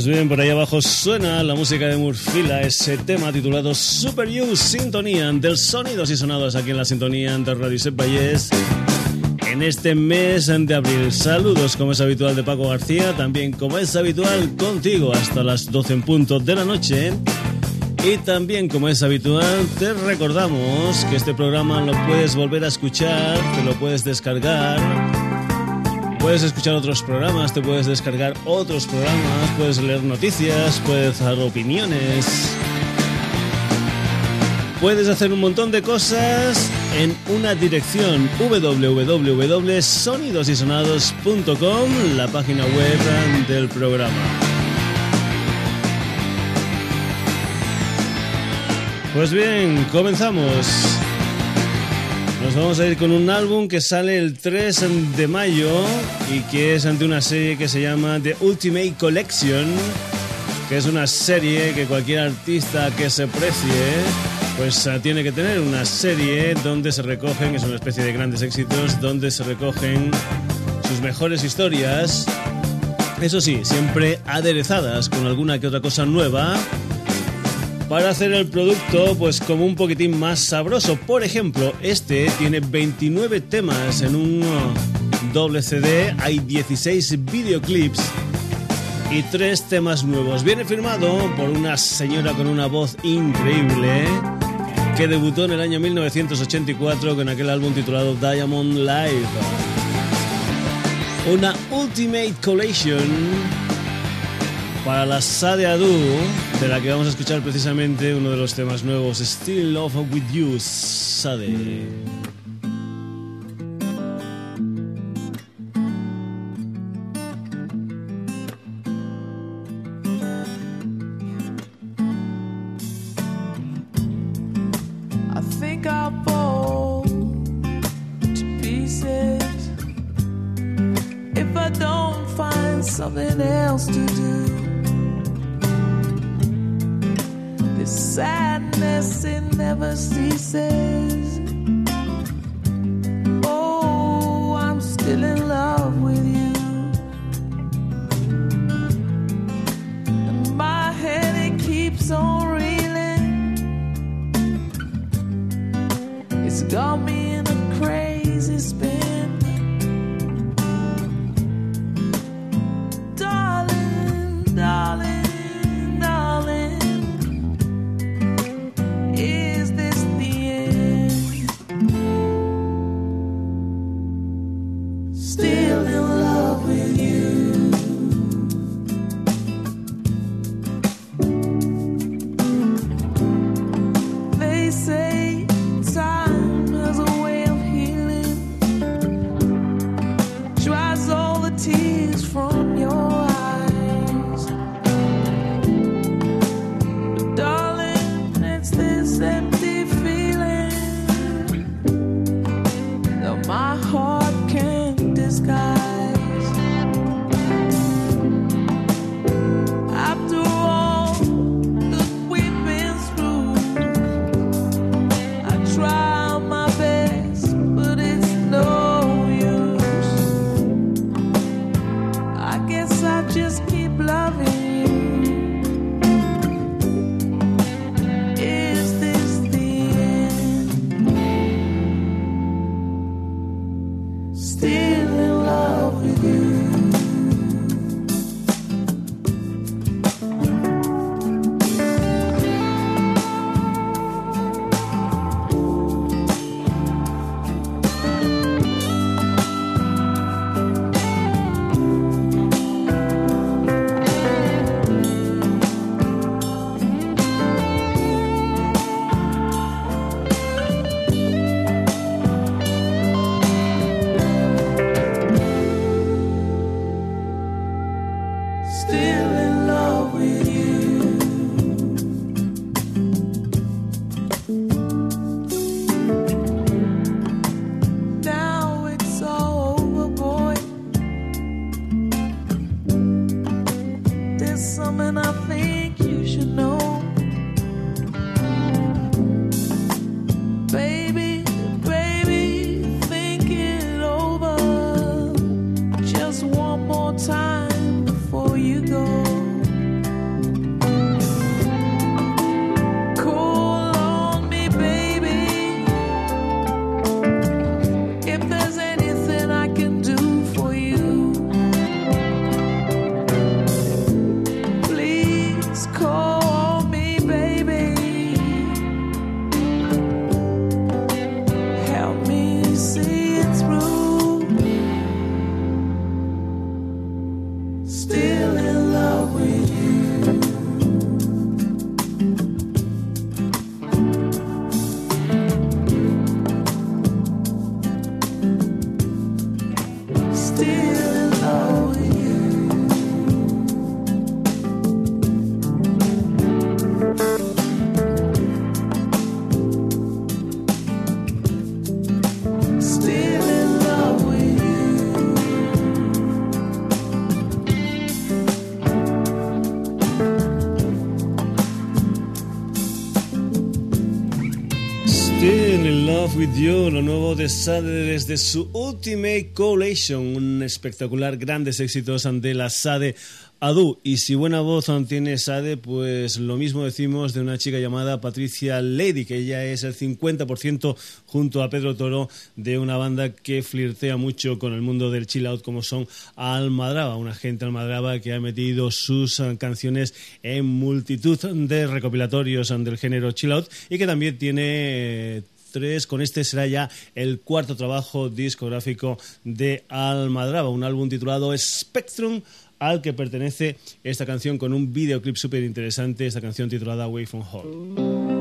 Pues bien, por ahí abajo suena la música de Murfila, ese tema titulado Super You Sintonía del Sonidos y Sonados aquí en la sintonía de Radio Valles en este mes de abril. Saludos como es habitual de Paco García, también como es habitual contigo hasta las 12 en punto de la noche. Y también como es habitual te recordamos que este programa lo puedes volver a escuchar, te lo puedes descargar Puedes escuchar otros programas, te puedes descargar otros programas, puedes leer noticias, puedes dar opiniones. Puedes hacer un montón de cosas en una dirección www.sonidosysonados.com, la página web del programa. Pues bien, comenzamos. Nos vamos a ir con un álbum que sale el 3 de mayo y que es ante una serie que se llama The Ultimate Collection, que es una serie que cualquier artista que se precie pues ah, tiene que tener una serie donde se recogen, es una especie de grandes éxitos, donde se recogen sus mejores historias, eso sí, siempre aderezadas con alguna que otra cosa nueva para hacer el producto pues como un poquitín más sabroso. Por ejemplo, este tiene 29 temas en un uh, doble CD, hay 16 videoclips y 3 temas nuevos. Viene firmado por una señora con una voz increíble que debutó en el año 1984 con aquel álbum titulado Diamond Live. Una Ultimate Collation para la Sade Adu, de la que vamos a escuchar precisamente uno de los temas nuevos, Still Love With You, Sade. You, lo nuevo de Sade desde su Ultimate Collation, un espectacular, grandes éxitos ante la Sade Adu. Y si buena voz tiene Sade, pues lo mismo decimos de una chica llamada Patricia Lady, que ella es el 50% junto a Pedro Toro de una banda que flirtea mucho con el mundo del chill out como son Almadraba, una gente Almadraba que ha metido sus canciones en multitud de recopilatorios del género chill out y que también tiene Con este será ya el cuarto trabajo discográfico de Almadraba, un álbum titulado Spectrum al que pertenece esta canción con un videoclip súper interesante, esta canción titulada Away from Home.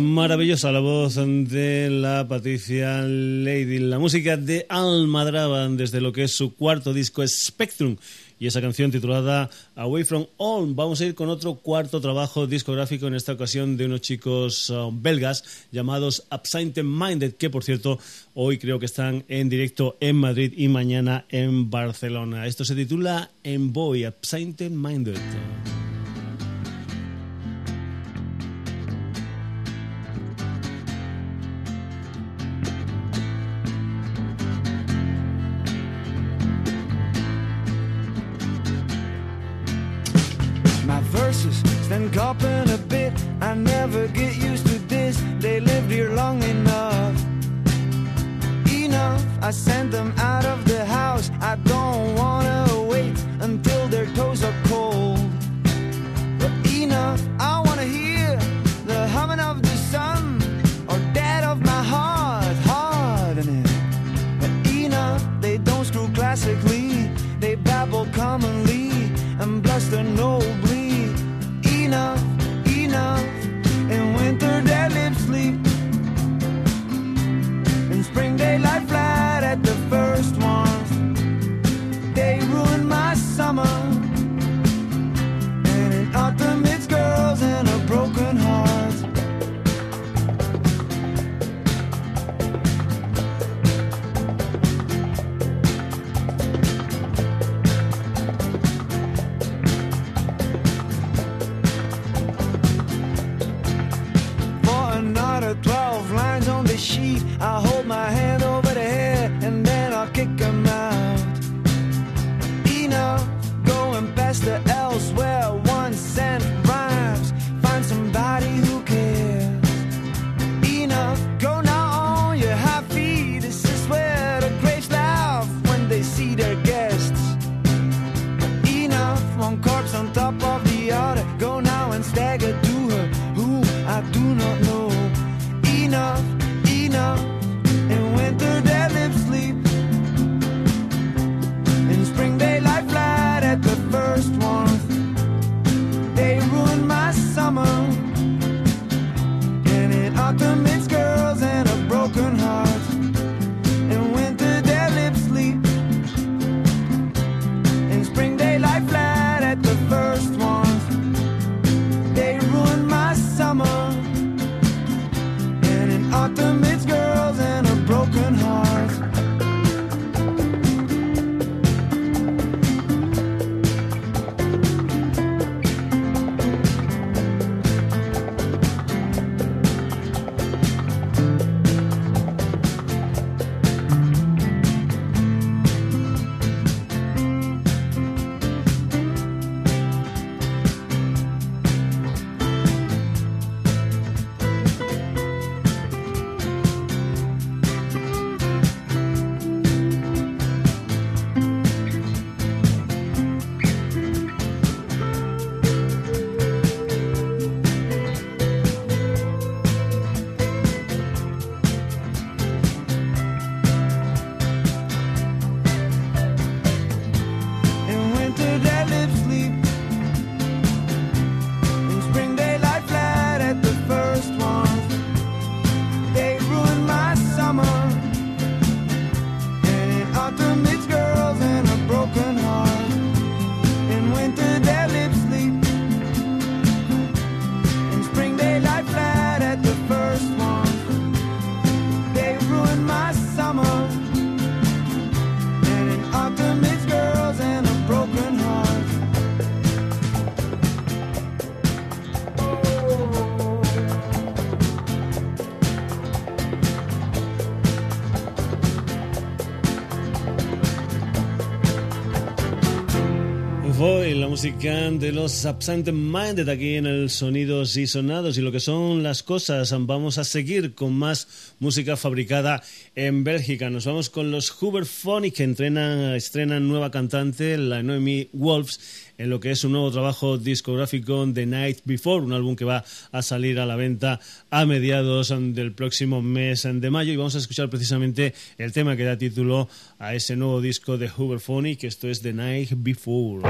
Maravillosa la voz de la Patricia Lady, la música de Almadraba desde lo que es su cuarto disco Spectrum y esa canción titulada Away From All. Vamos a ir con otro cuarto trabajo discográfico, en esta ocasión de unos chicos uh, belgas llamados Absent Minded, que por cierto hoy creo que están en directo en Madrid y mañana en Barcelona. Esto se titula Envoy, Absent Minded. Voy, la música de los Absent Minded aquí en el Sonidos y Sonados y lo que son las cosas. Vamos a seguir con más música fabricada en Bélgica. Nos vamos con los Hooverphonic que entrenan, estrenan nueva cantante, la Noemi Wolves, en lo que es un nuevo trabajo discográfico The Night Before, un álbum que va a salir a la venta a mediados del próximo mes de mayo y vamos a escuchar precisamente el tema que da título a ese nuevo disco de Hooverphonic, esto es The Night Before.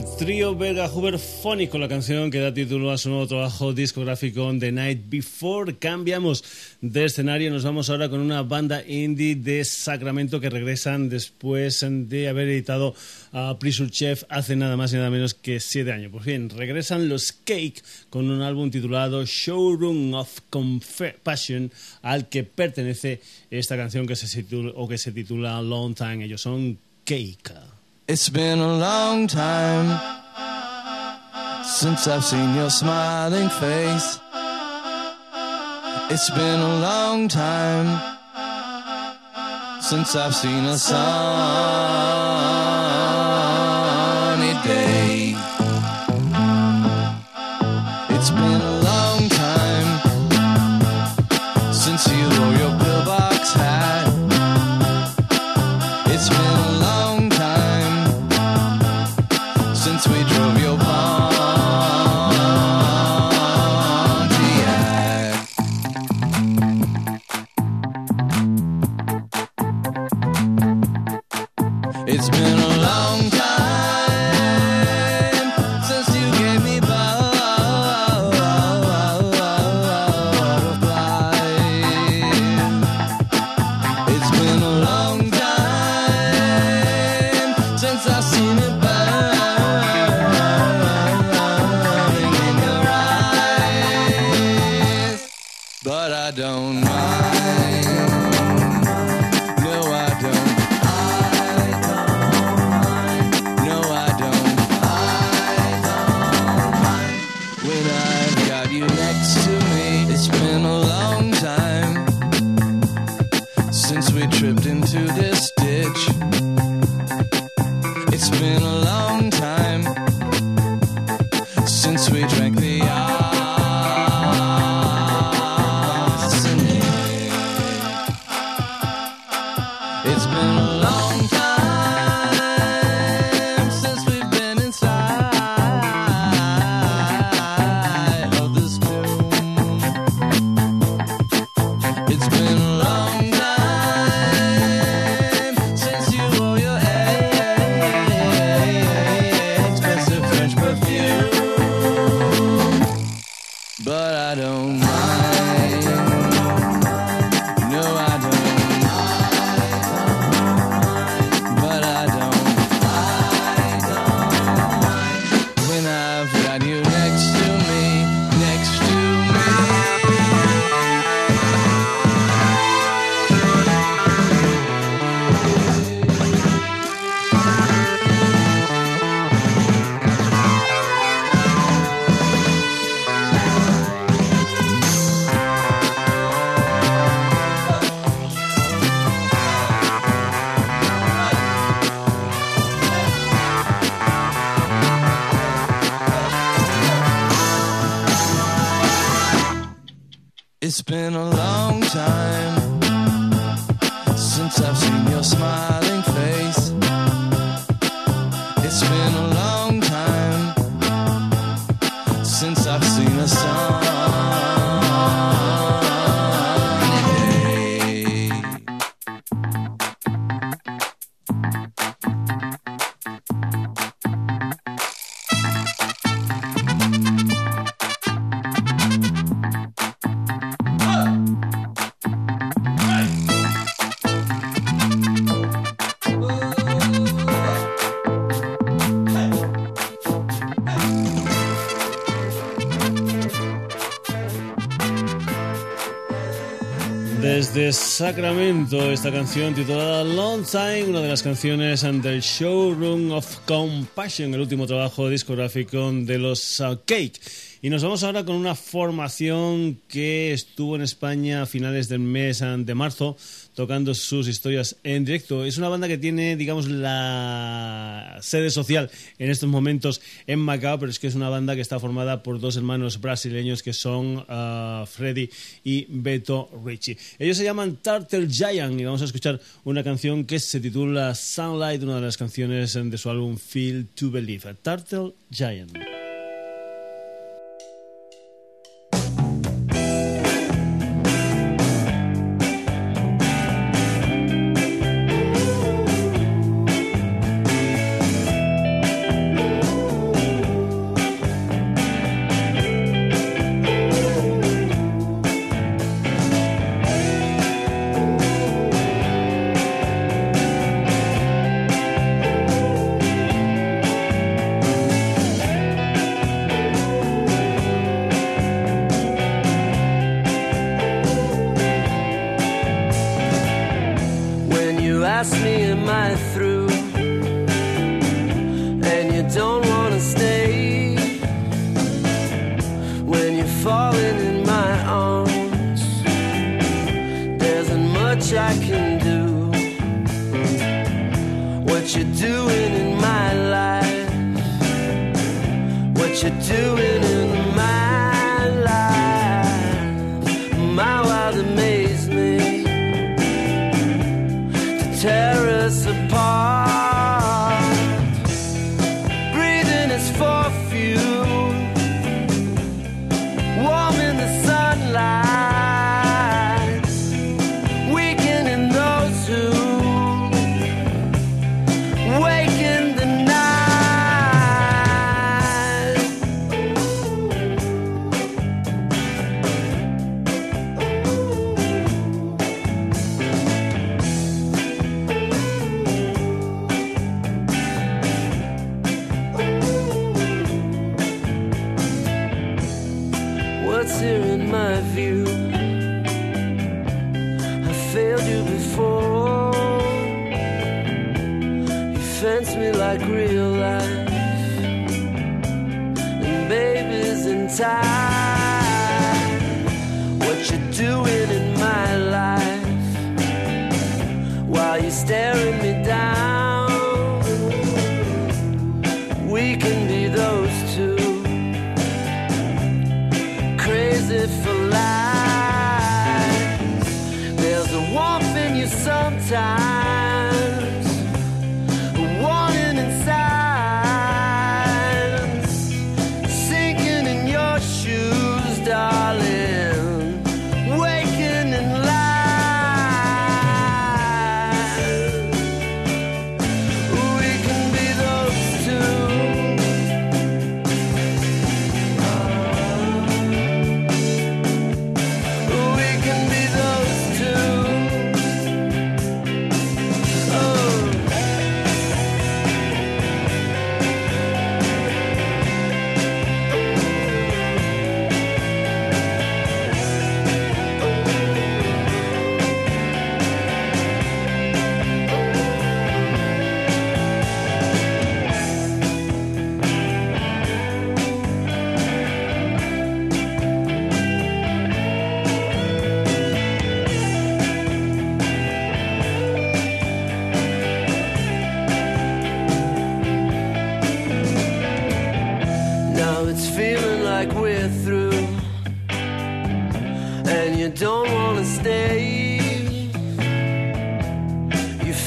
El trío belga Hoover con la canción que da título a su nuevo trabajo discográfico The Night Before. Cambiamos de escenario, nos vamos ahora con una banda indie de Sacramento que regresan después de haber editado a Pressure Chef hace nada más y nada menos que siete años. Por fin, regresan los Cake con un álbum titulado Showroom of Compassion al que pertenece esta canción que se o que se titula Long Time. Ellos son Cake. It's been a long time since I've seen your smiling face. It's been a long time since I've seen a sunny Sacramento, esta canción titulada Long Time, una de las canciones del Showroom of Compassion, el último trabajo discográfico de los uh, Cake. Y nos vamos ahora con una formación que estuvo en España a finales del mes de marzo tocando sus historias en directo. Es una banda que tiene, digamos, la sede social en estos momentos en Macao, pero es que es una banda que está formada por dos hermanos brasileños que son uh, Freddy y Beto Ricci. Ellos se llaman Turtle Giant y vamos a escuchar una canción que se titula Sunlight, una de las canciones de su álbum Feel to Believe. Turtle Giant.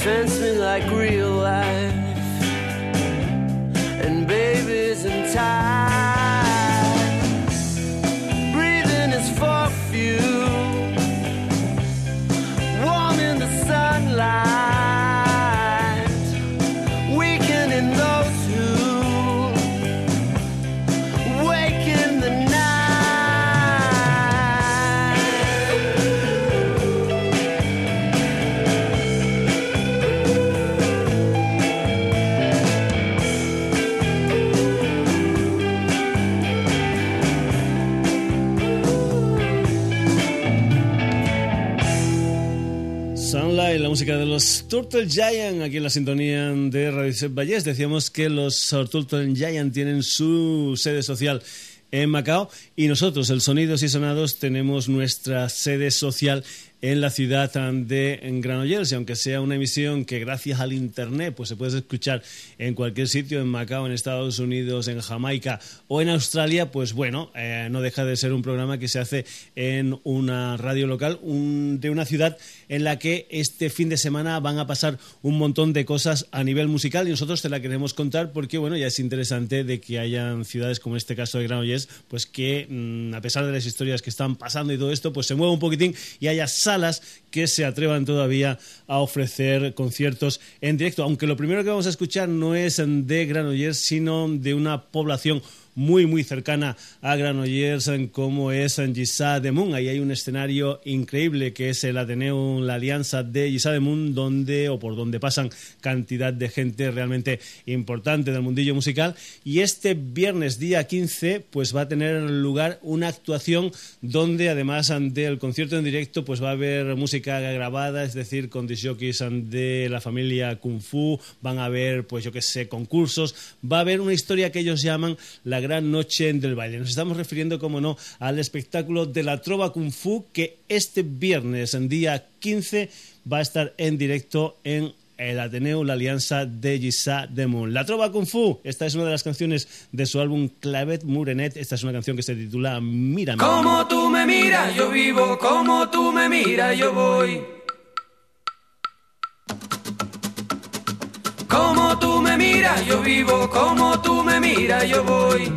Fence me like real life, los Turtle Giant, aquí en la sintonía de Radio Vallés. Decíamos que los Turtle Giant tienen su sede social en Macao y nosotros, el Sonidos y Sonados, tenemos nuestra sede social en la ciudad de Granollers y aunque sea una emisión que gracias al internet pues se puede escuchar en cualquier sitio en Macao, en Estados Unidos, en Jamaica o en Australia, pues bueno, eh, no deja de ser un programa que se hace en una radio local de una ciudad en la que este fin de semana van a pasar un montón de cosas a nivel musical y nosotros te la queremos contar porque bueno, ya es interesante de que hayan ciudades como este caso de Granollers, pues que mm, a pesar de las historias que están pasando y todo esto, pues se mueva un poquitín y haya salas que se atrevan todavía a ofrecer conciertos en directo. Aunque lo primero que vamos a escuchar no es de Granollers, sino de una población muy muy cercana a Granollers como es Gisa de Moon. Ahí hay un escenario increíble que es el Ateneo, la alianza de Gisa de Moon, donde o por donde pasan cantidad de gente realmente importante del mundillo musical. Y este viernes día 15 pues va a tener lugar una actuación donde además del concierto en directo pues va a haber música grabada, es decir, con disjockeys de la familia Kung Fu, van a haber pues yo que sé, concursos, va a haber una historia que ellos llaman la gran noche del baile. Nos estamos refiriendo, como no, al espectáculo de la Trova Kung Fu que este viernes, en día 15, va a estar en directo en el Ateneo, la alianza de Gisa de Moon. La Trova Kung Fu, esta es una de las canciones de su álbum Clavet Murenet. Esta es una canción que se titula Mírame. Como tú me miras, yo vivo, como tú me miras, yo voy. Me miras, yo vivo, como tú me miras, yo voy.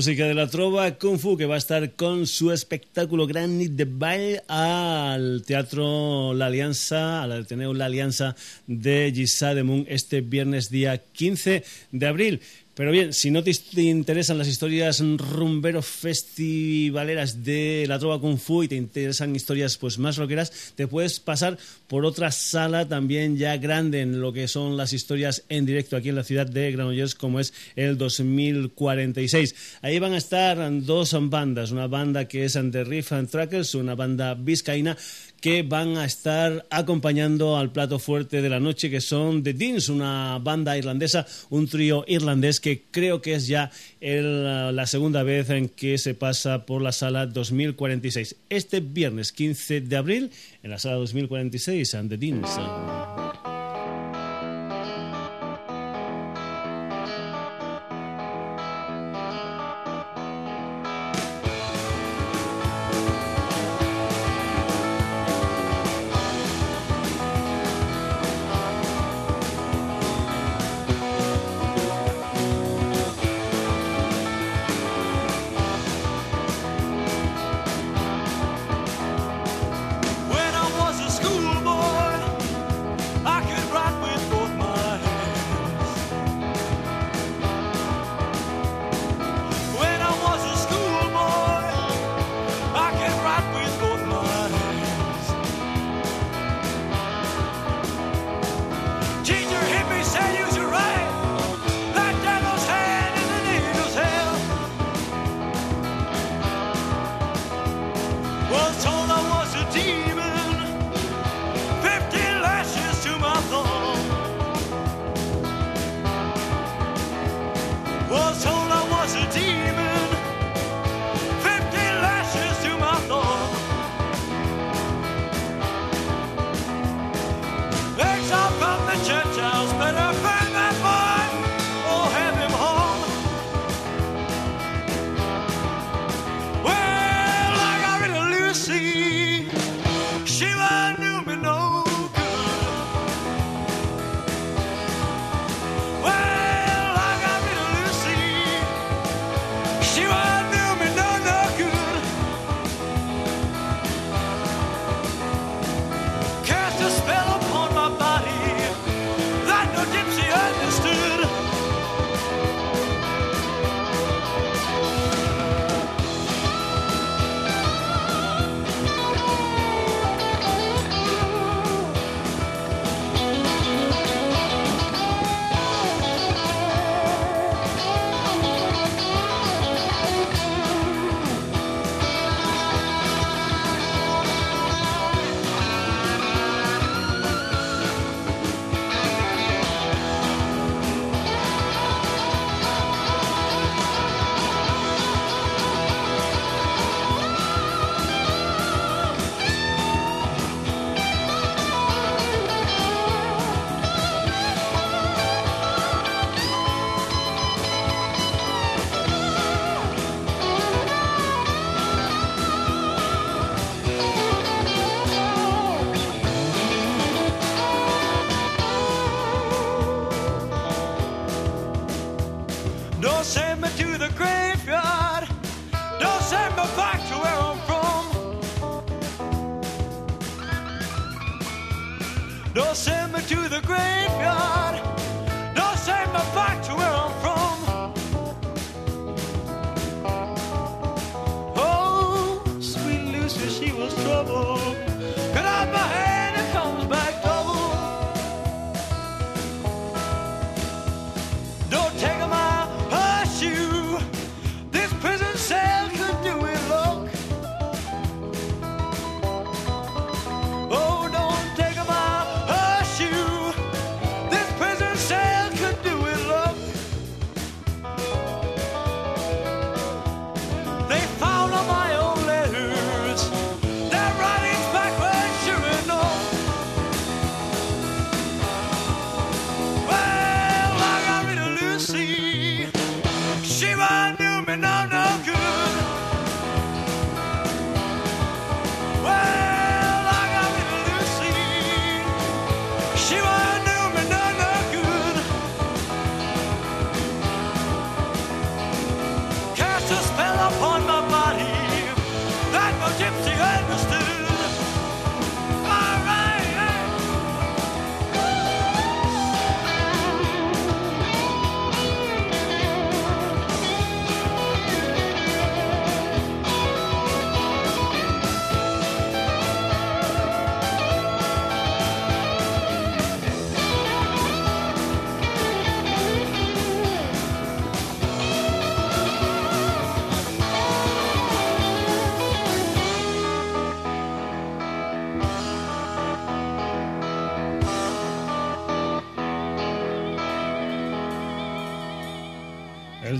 Música de la trova Kung Fu que va a estar con su espectáculo Grand Nit de Baile al Teatro La Alianza, al Ateneo La Alianza de Gisa de Moon este viernes día 15 de abril. Pero bien, si no te, te interesan las historias rumbero festivaleras de la trova Kung Fu y te interesan historias pues más rockeras, te puedes pasar por otra sala también ya grande en lo que son las historias en directo aquí en la ciudad de Granollers como es el 2046. Ahí van a estar dos bandas, una banda que es The Riff and Trackers, una banda vizcaína que van a estar acompañando al plato fuerte de la noche, que son The Deans, una banda irlandesa, un trío irlandés que creo que es ya el, la segunda vez en que se pasa por la sala 2046. Este viernes 15 de abril, en la sala 2046, and The Deans.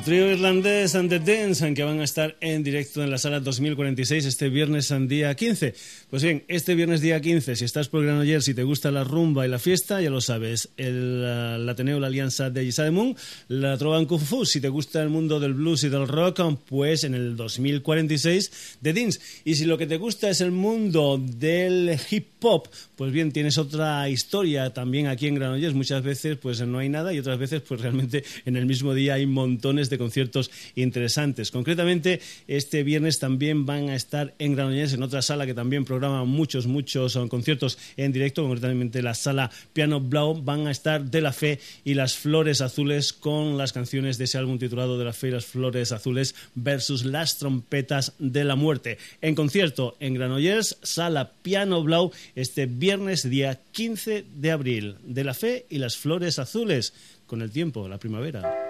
El trío irlandés and the Dance, que van a estar en directo en la sala 2046 este viernes día 15. Pues bien, este viernes día 15, si estás por Granollers, si te gusta la rumba y la fiesta, ya lo sabes, el, uh, el Ateneo, la Alianza de Moon, la Trova en Kung Fu, si te gusta el mundo del blues y del rock, pues en el 2046 de Dins. Y si lo que te gusta es el mundo del hip hop, pues bien, tienes otra historia también aquí en Granollers. Muchas veces pues no hay nada y otras veces pues realmente en el mismo día hay montones de conciertos interesantes. Concretamente, este viernes también van a estar en Granollers, en otra sala que también programa muchos, muchos uh, conciertos en directo, concretamente la sala Piano Blau, van a estar De La Fe y Las Flores Azules con las canciones de ese álbum titulado De La Fe Las Flores Azules versus Las Trompetas de la Muerte. En concierto en Granollers, sala Piano Blau, este viernes día 15 de abril. De La Fe y Las Flores Azules. Con el tiempo, la primavera.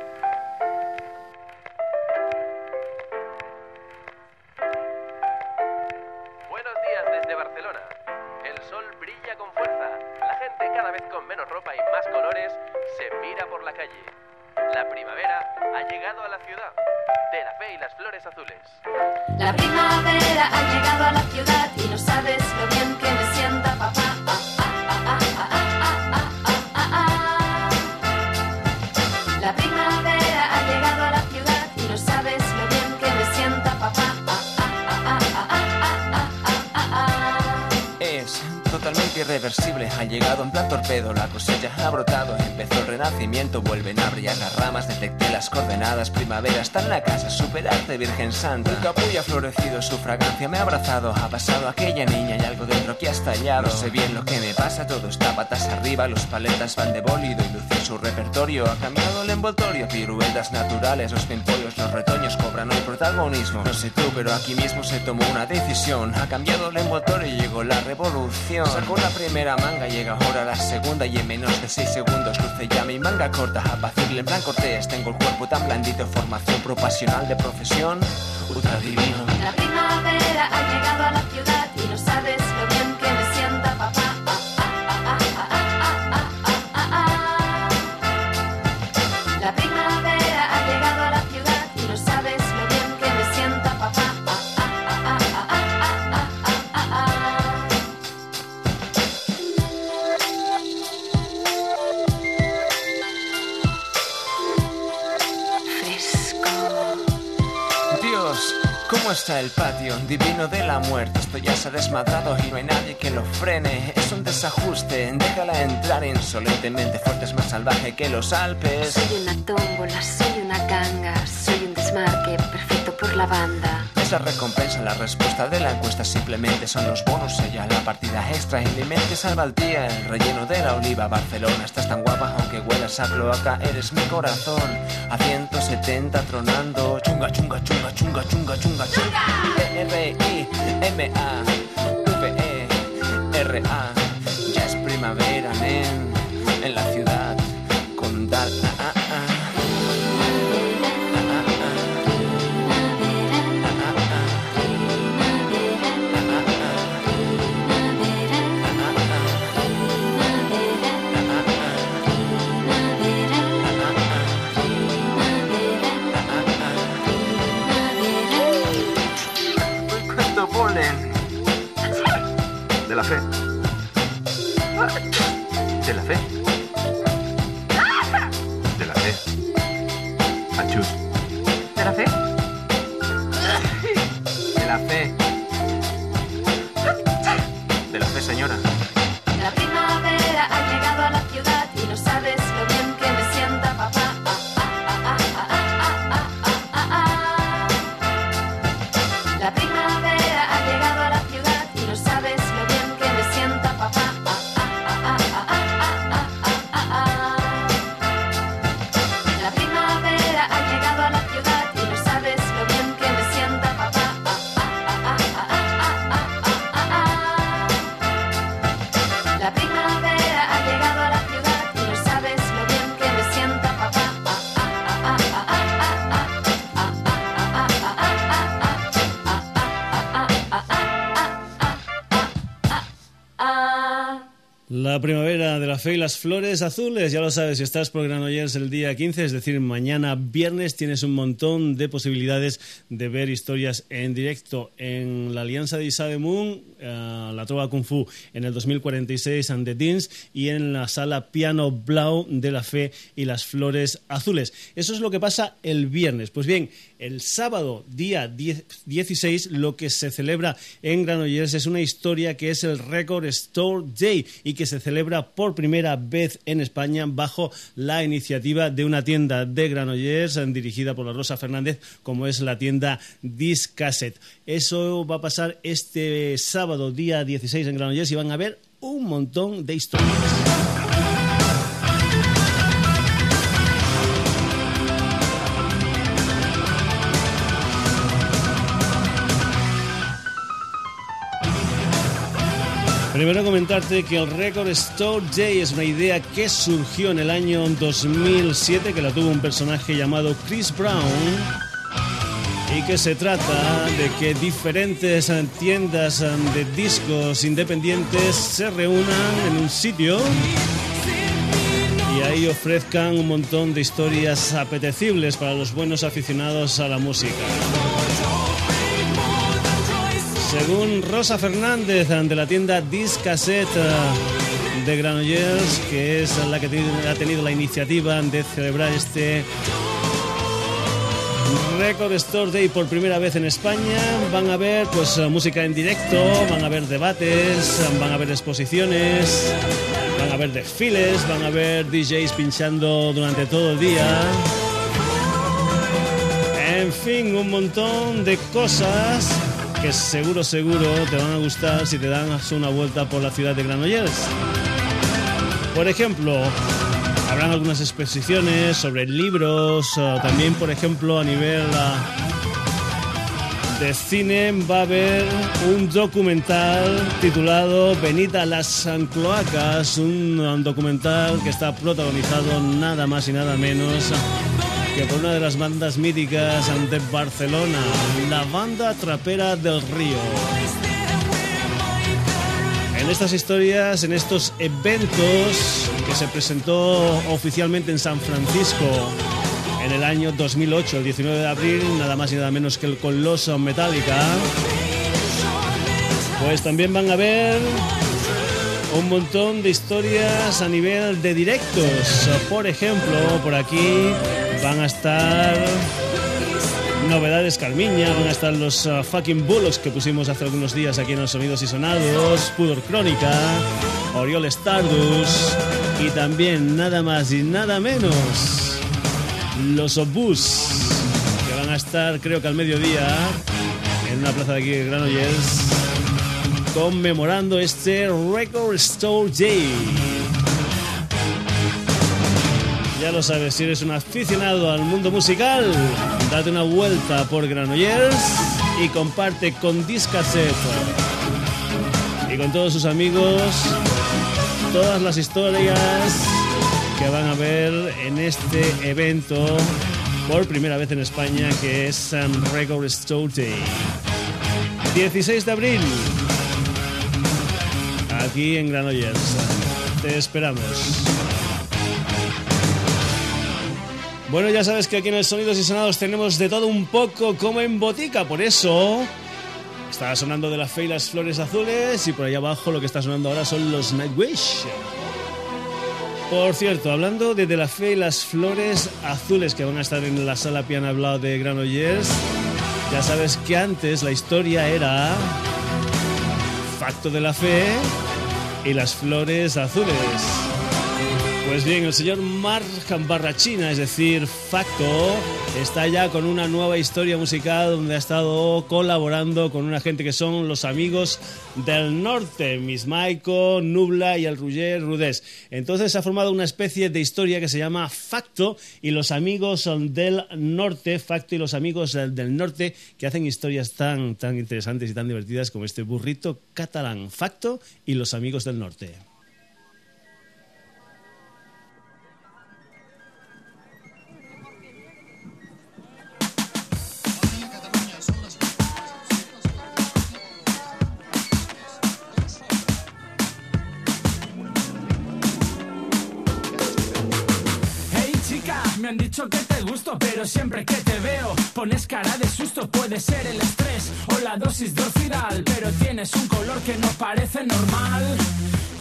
Virgen Santa. El capullo ha florecido, su fragancia me ha abrazado, ha pasado aquella niña y algo dentro que ha estallado. No sé bien lo que me pasa, todo está patas arriba, los paletas van de bólido y luce su repertorio, ha cambiado el envoltorio, piruetas naturales, los pimpollos, los retoños cobran hoy protagonismo. No sé tú, pero aquí mismo se tomó una decisión, ha cambiado el envoltorio y llegó la revolución. Sacó la primera manga, llega ahora la segunda y en menos de 6 segundos luce ya mi manga corta, apacible en plan cortés, tengo el cuerpo tan blandito, formación profesional de profesión, ultra divino. El patio? Divino de la muerte, esto ya se ha desmadrado y no hay nadie que lo frene. Es un desajuste. Déjala entrar insolentemente, fuerte es más salvaje que los Alpes. Soy una tómbola, soy una ganga, soy un desmarque perfecto por la. Esa recompensa, la respuesta de la encuesta simplemente son los bonus. Ella, la partida extra en mi mente salva el día. El relleno de la oliva, Barcelona. Estás tan guapa, aunque huelas a cloaca, eres mi corazón. A 170 tronando. Chunga, chunga, chunga, chunga, chunga, chunga, chunga. R-I-M-A. V-E-R-A. Ya es primavera, nen. Fe y las flores azules, ya lo sabes, si estás por Granollers el día 15, es decir, mañana viernes, tienes un montón de posibilidades de ver historias en directo en la Alianza de Isa de Moon, eh, la Trova Kung Fu en el 2046 and the Deans y en la sala Piano Blau de la Fe y las Flores Azules. Eso es lo que pasa el viernes. Pues bien, el sábado, día 10 16, lo que se celebra en Granollers es una historia que es el Record Store Day y que se celebra por primera vez en España bajo la iniciativa de una tienda de Granollers eh, dirigida por la Rosa Fernández, como es la tienda Discaset. Eso va a pasar este sábado, día 16 en Granollers y van a ver un montón de historias. Primero comentarte que el Record Store Day es una idea que surgió en el año 2007, que la tuvo un personaje llamado Chris Brown, y que se trata de que diferentes tiendas de discos independientes se reúnan en un sitio y ahí ofrezcan un montón de historias apetecibles para los buenos aficionados a la música. Según Rosa Fernández de la tienda Discaset eh, de Granollers, que es la que ha tenido la iniciativa de celebrar este Record Store Day por primera vez en España, van a ver pues eh, música en directo, van a ver debates, van a ver exposiciones, van a ver desfiles, van a ver DJs pinchando durante todo el día. En fin, un montón de cosas que seguro, seguro te van a gustar si te das una vuelta por la ciudad de Granollers. Por ejemplo, habrán algunas exposiciones sobre libros, también, por ejemplo, a nivel ah, de cine va a haber un documental titulado Venida a las cloacas, un documental que está protagonizado nada más y nada menos que una de las bandas míticas de Barcelona, la banda trapera del río. En estas historias, en estos eventos que se presentó oficialmente en San Francisco en el año 2008, el 19 de abril, nada más y nada menos que el Coloso Metallica, pues también van a ver un montón de historias a nivel de directos. Por ejemplo, por aquí van a estar novedades Carmiña, van a estar los uh, fucking Bullocks que pusimos hace algunos días aquí en los Sonidos y Sonados, Pudor Crónica, Oriol Stardust y también nada más y nada menos los Obús que van a estar creo que al mediodía en una plaza de aquí de Granollers conmemorando este Record Store Day. Ya lo sabes, si eres un aficionado al mundo musical, date una vuelta por Granollers y comparte con Discaset y con todos sus amigos todas las historias que van a ver en este evento por primera vez en España que es San Record Store Day. 16 de abril, aquí en Granollers. Te esperamos. Bueno, ya sabes que aquí en el Sonidos y Sonados tenemos de todo un poco como en botica, por eso está sonando de la fe y las flores azules y por ahí abajo lo que está sonando ahora son los Nightwish. Por cierto, hablando de, de la fe y las flores azules que van a estar en la sala piano hablado de Granollers, ya sabes que antes la historia era Facto de la Fe y las flores azules. Pues bien, el señor Marc Barrachina, es decir, Facto, está ya con una nueva historia musical donde ha estado colaborando con una gente que son los amigos del norte, Miss Maiko, Nubla y el Ruger Rudés. Entonces ha formado una especie de historia que se llama Facto y los amigos del norte, Facto y los amigos del norte que hacen historias tan, tan interesantes y tan divertidas como este burrito catalán, Facto y los amigos del norte. Han dicho que te gusto, pero siempre que te veo pones cara de susto. Puede ser el estrés o la dosis de orfidal, pero tienes un color que no parece normal.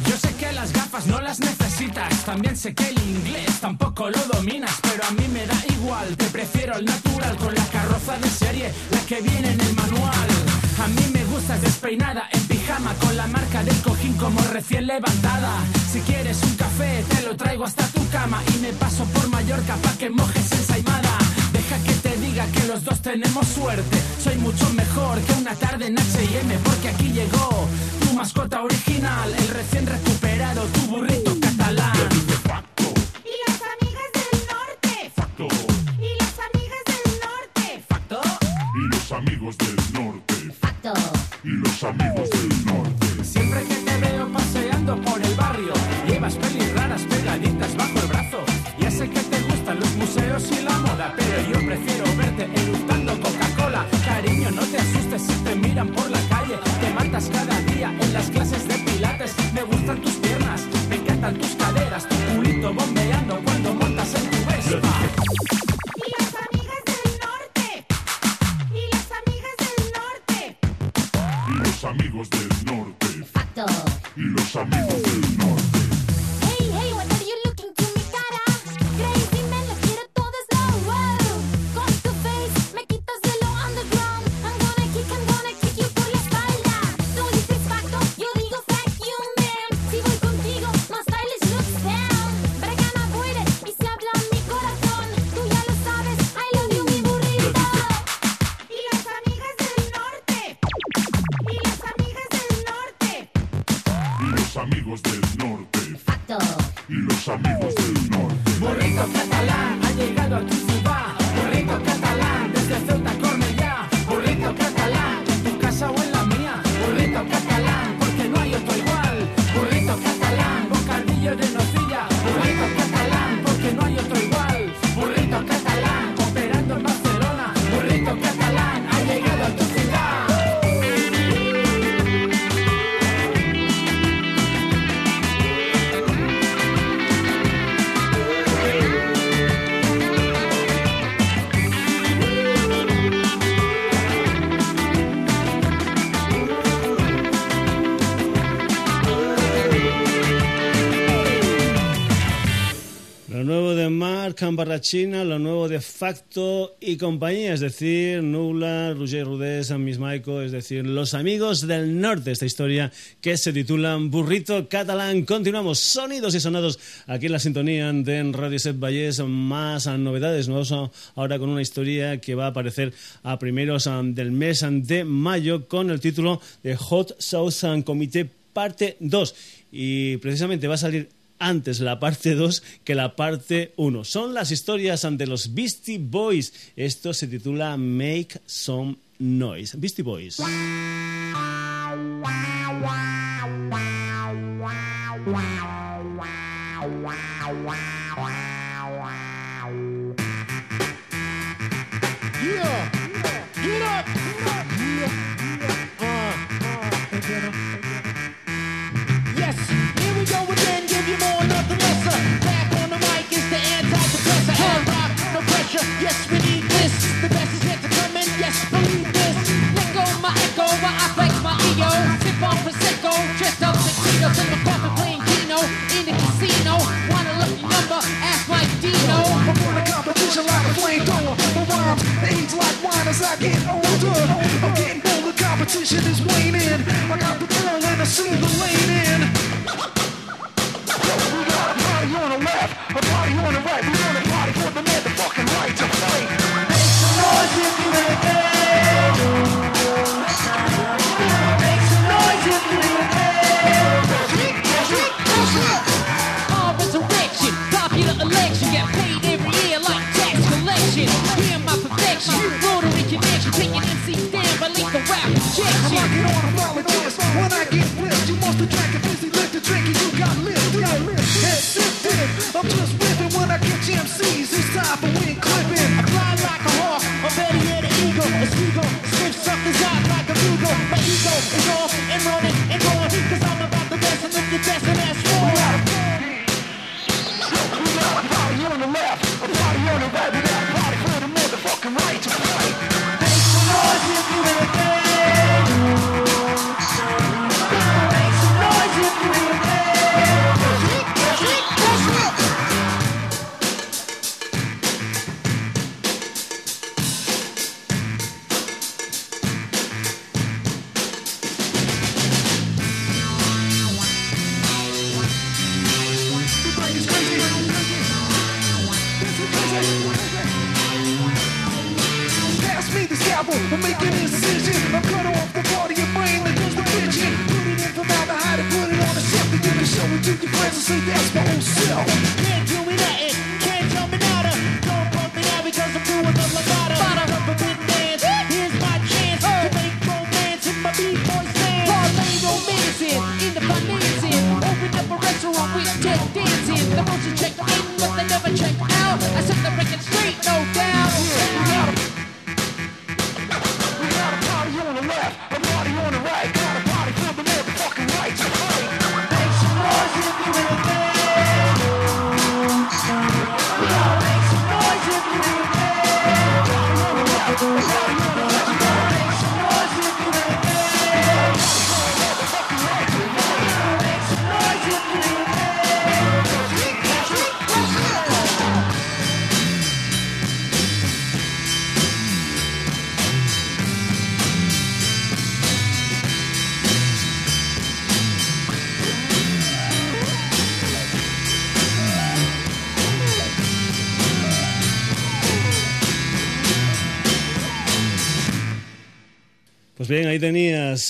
Yo sé que las gafas no las necesitas, también sé que el inglés tampoco lo dominas, pero a mí me da igual, te prefiero el natural con la carroza de serie, la que viene en el manual. A mí me despeinada en pijama con la marca del cojín como recién levantada. Si quieres un café te lo traigo hasta tu cama y me paso por Mallorca pa' que mojes ensaimada. Deja que te diga que los dos tenemos suerte. Soy mucho mejor que una tarde en H&M porque aquí llegó tu mascota original, el recién recuperado, tu burrito catalán. Y las pero yo prefiero verte eructando Coca-Cola. Cariño, no te asustes si te miran por la calle. Te matas cada Barrachina, lo nuevo de Facto y compañía, es decir, Nula, Roger Rudés, Miss Maiko, es decir, los amigos del norte, esta historia que se titula Burrito Catalán. Continuamos, sonidos y sonados aquí en la sintonía de Radio Set Valles, más novedades, nos vamos ahora con una historia que va a aparecer a primeros del mes de mayo con el título de Hot Sauce Comité parte 2 y precisamente va a salir antes la parte 2 que la parte 1. Son las historias ante los Beastie Boys. Esto se titula Make Some Noise. Beastie Boys. Yes, we need this. The best is yet to come, and yes, believe this. Let go my echo, while I flex my ego. Sip on prosecco, dressed up tuxedos in the coffin playing Keno in the casino. Want a lucky number? Ask my Dino. I'm on a competition like a flamethrower. My rhymes age like wine as I get older. I'm getting older, competition is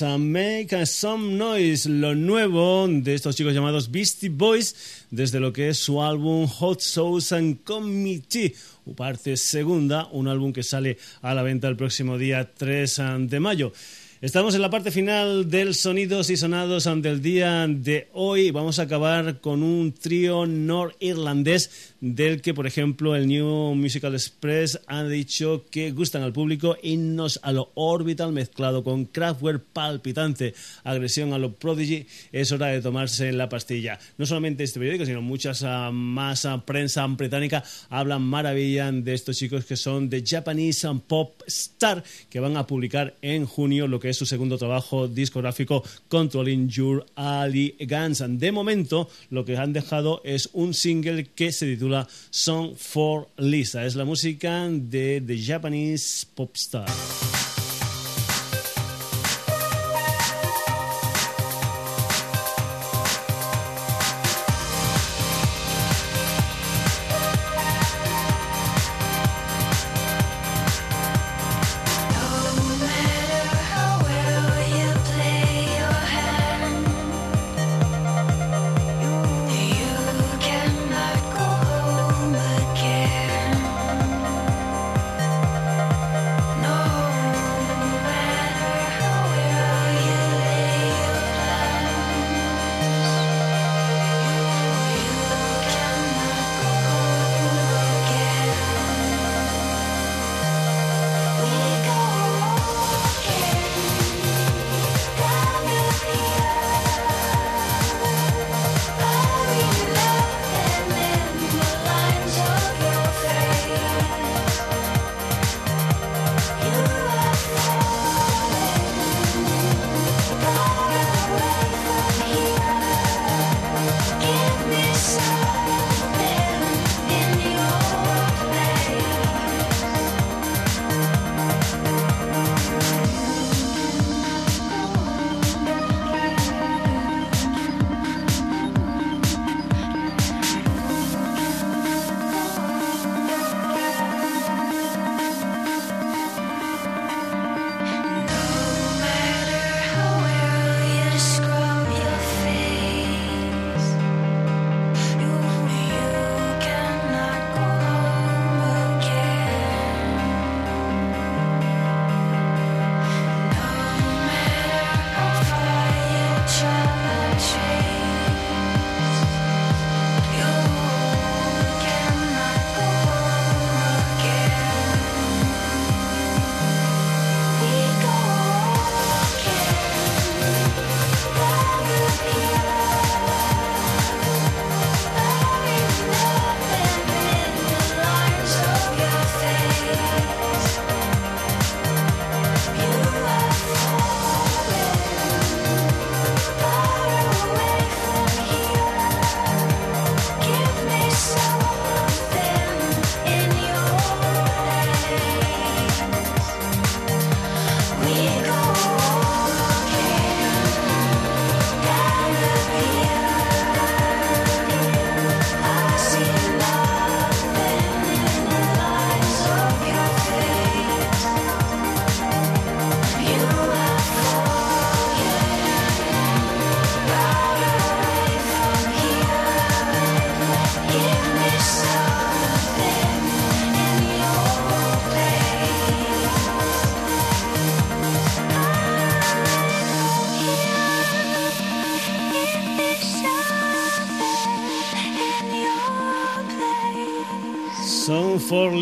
a Make Some Noise, lo nuevo de estos chicos llamados Beastie Boys, desde lo que es su álbum Hot Sauce and Committee, parte segunda, un álbum que sale a la venta el próximo día 3 de mayo. Estamos en la parte final del Sonidos y Sonados del día de hoy. Vamos a acabar con un trío norirlandés del que, por ejemplo, el New Musical Express ha dicho que gustan al público himnos a lo orbital mezclado con Kraftwerk palpitante, agresión a lo Prodigy. Es hora de tomarse la pastilla. No solamente este periódico, sino muchas ah, más ah, prensa británica hablan maravilla de estos chicos que son de Japanese Pop Star, que van a publicar en junio lo que es su segundo trabajo discográfico Controlling Your Elegance. De momento, lo que han dejado es un single que se titula Song for Lisa. Es la música de The Japanese Pop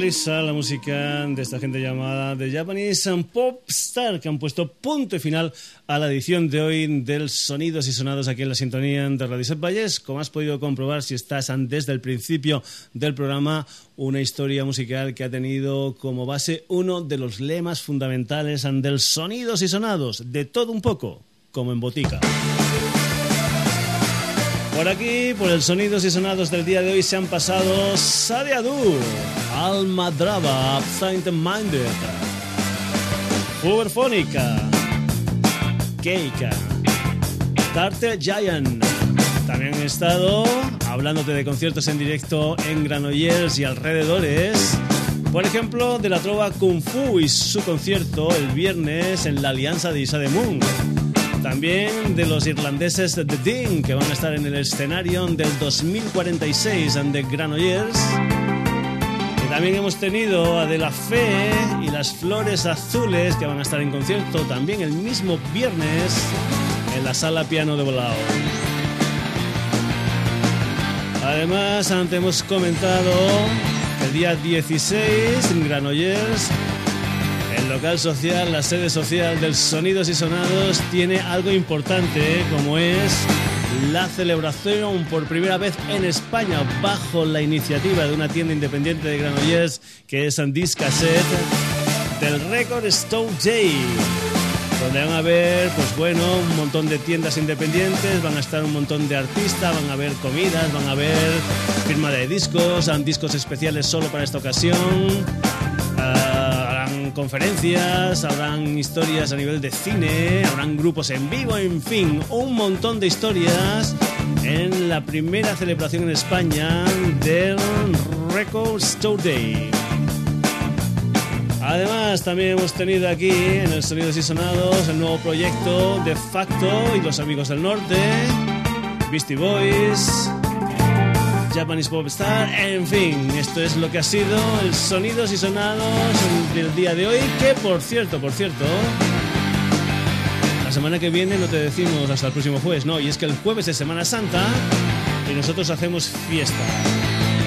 Lisa, la música de esta gente llamada The Japanese Pop Star, que han puesto punto y final a la edición de hoy del Sonidos y Sonados aquí en la sintonía de Radio Valles. Como has podido comprobar si estás desde el principio del programa, una historia musical que ha tenido como base uno de los lemas fundamentales del Sonidos y Sonados, de todo un poco, como en botica. Por aquí, por el Sonidos y Sonados del día de hoy, se han pasado Sadiadu, Alma Drava, Absent Minded, Uberfónica, Keika, Tarte Giant. También han estado hablándote de conciertos en directo en Granollers y alrededores. Por ejemplo, de la trova Kung Fu y su concierto el viernes en la Alianza de Isa Moon también de los irlandeses The Ding, que van a estar en el escenario del 2046 de Granollers. Y también hemos tenido a De La Fe y las Flores Azules, que van a estar en concierto también el mismo viernes en la sala piano de Volao. Además, antes hemos comentado el día 16 en Granollers el local social, la sede social del Sonidos y Sonados, tiene algo importante como es la celebración por primera vez en España bajo la iniciativa de una tienda independiente de Granollers que es Andis Cassette del Record Stone Day. donde van a haber, pues bueno, un montón de tiendas independientes, van a estar un montón de artistas, van a haber comidas, van a haber firma de discos, han discos especiales solo para esta ocasión. ah, conferencias, habrán historias a nivel de cine, habrán grupos en vivo, en fin, un montón de historias en la primera celebración en España del Record Store Day. Además, también hemos tenido aquí en el Sonidos y Sonados el nuevo proyecto de Facto y los Amigos del Norte, Beastie Boys, Japanese Pop Star, en fin, esto es lo que ha sido el Sonidos y Sonados del día de hoy, que por cierto, por cierto, la semana que viene no te decimos hasta el próximo jueves, no, y es que el jueves es Semana Santa y nosotros hacemos fiesta.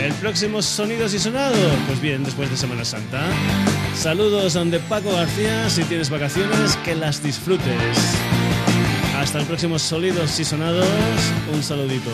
El próximo Sonidos y Sonados, pues bien, después de Semana Santa. Saludos de Paco García, si tienes vacaciones, que las disfrutes. Hasta el próximo Sonidos y Sonados, un saludito.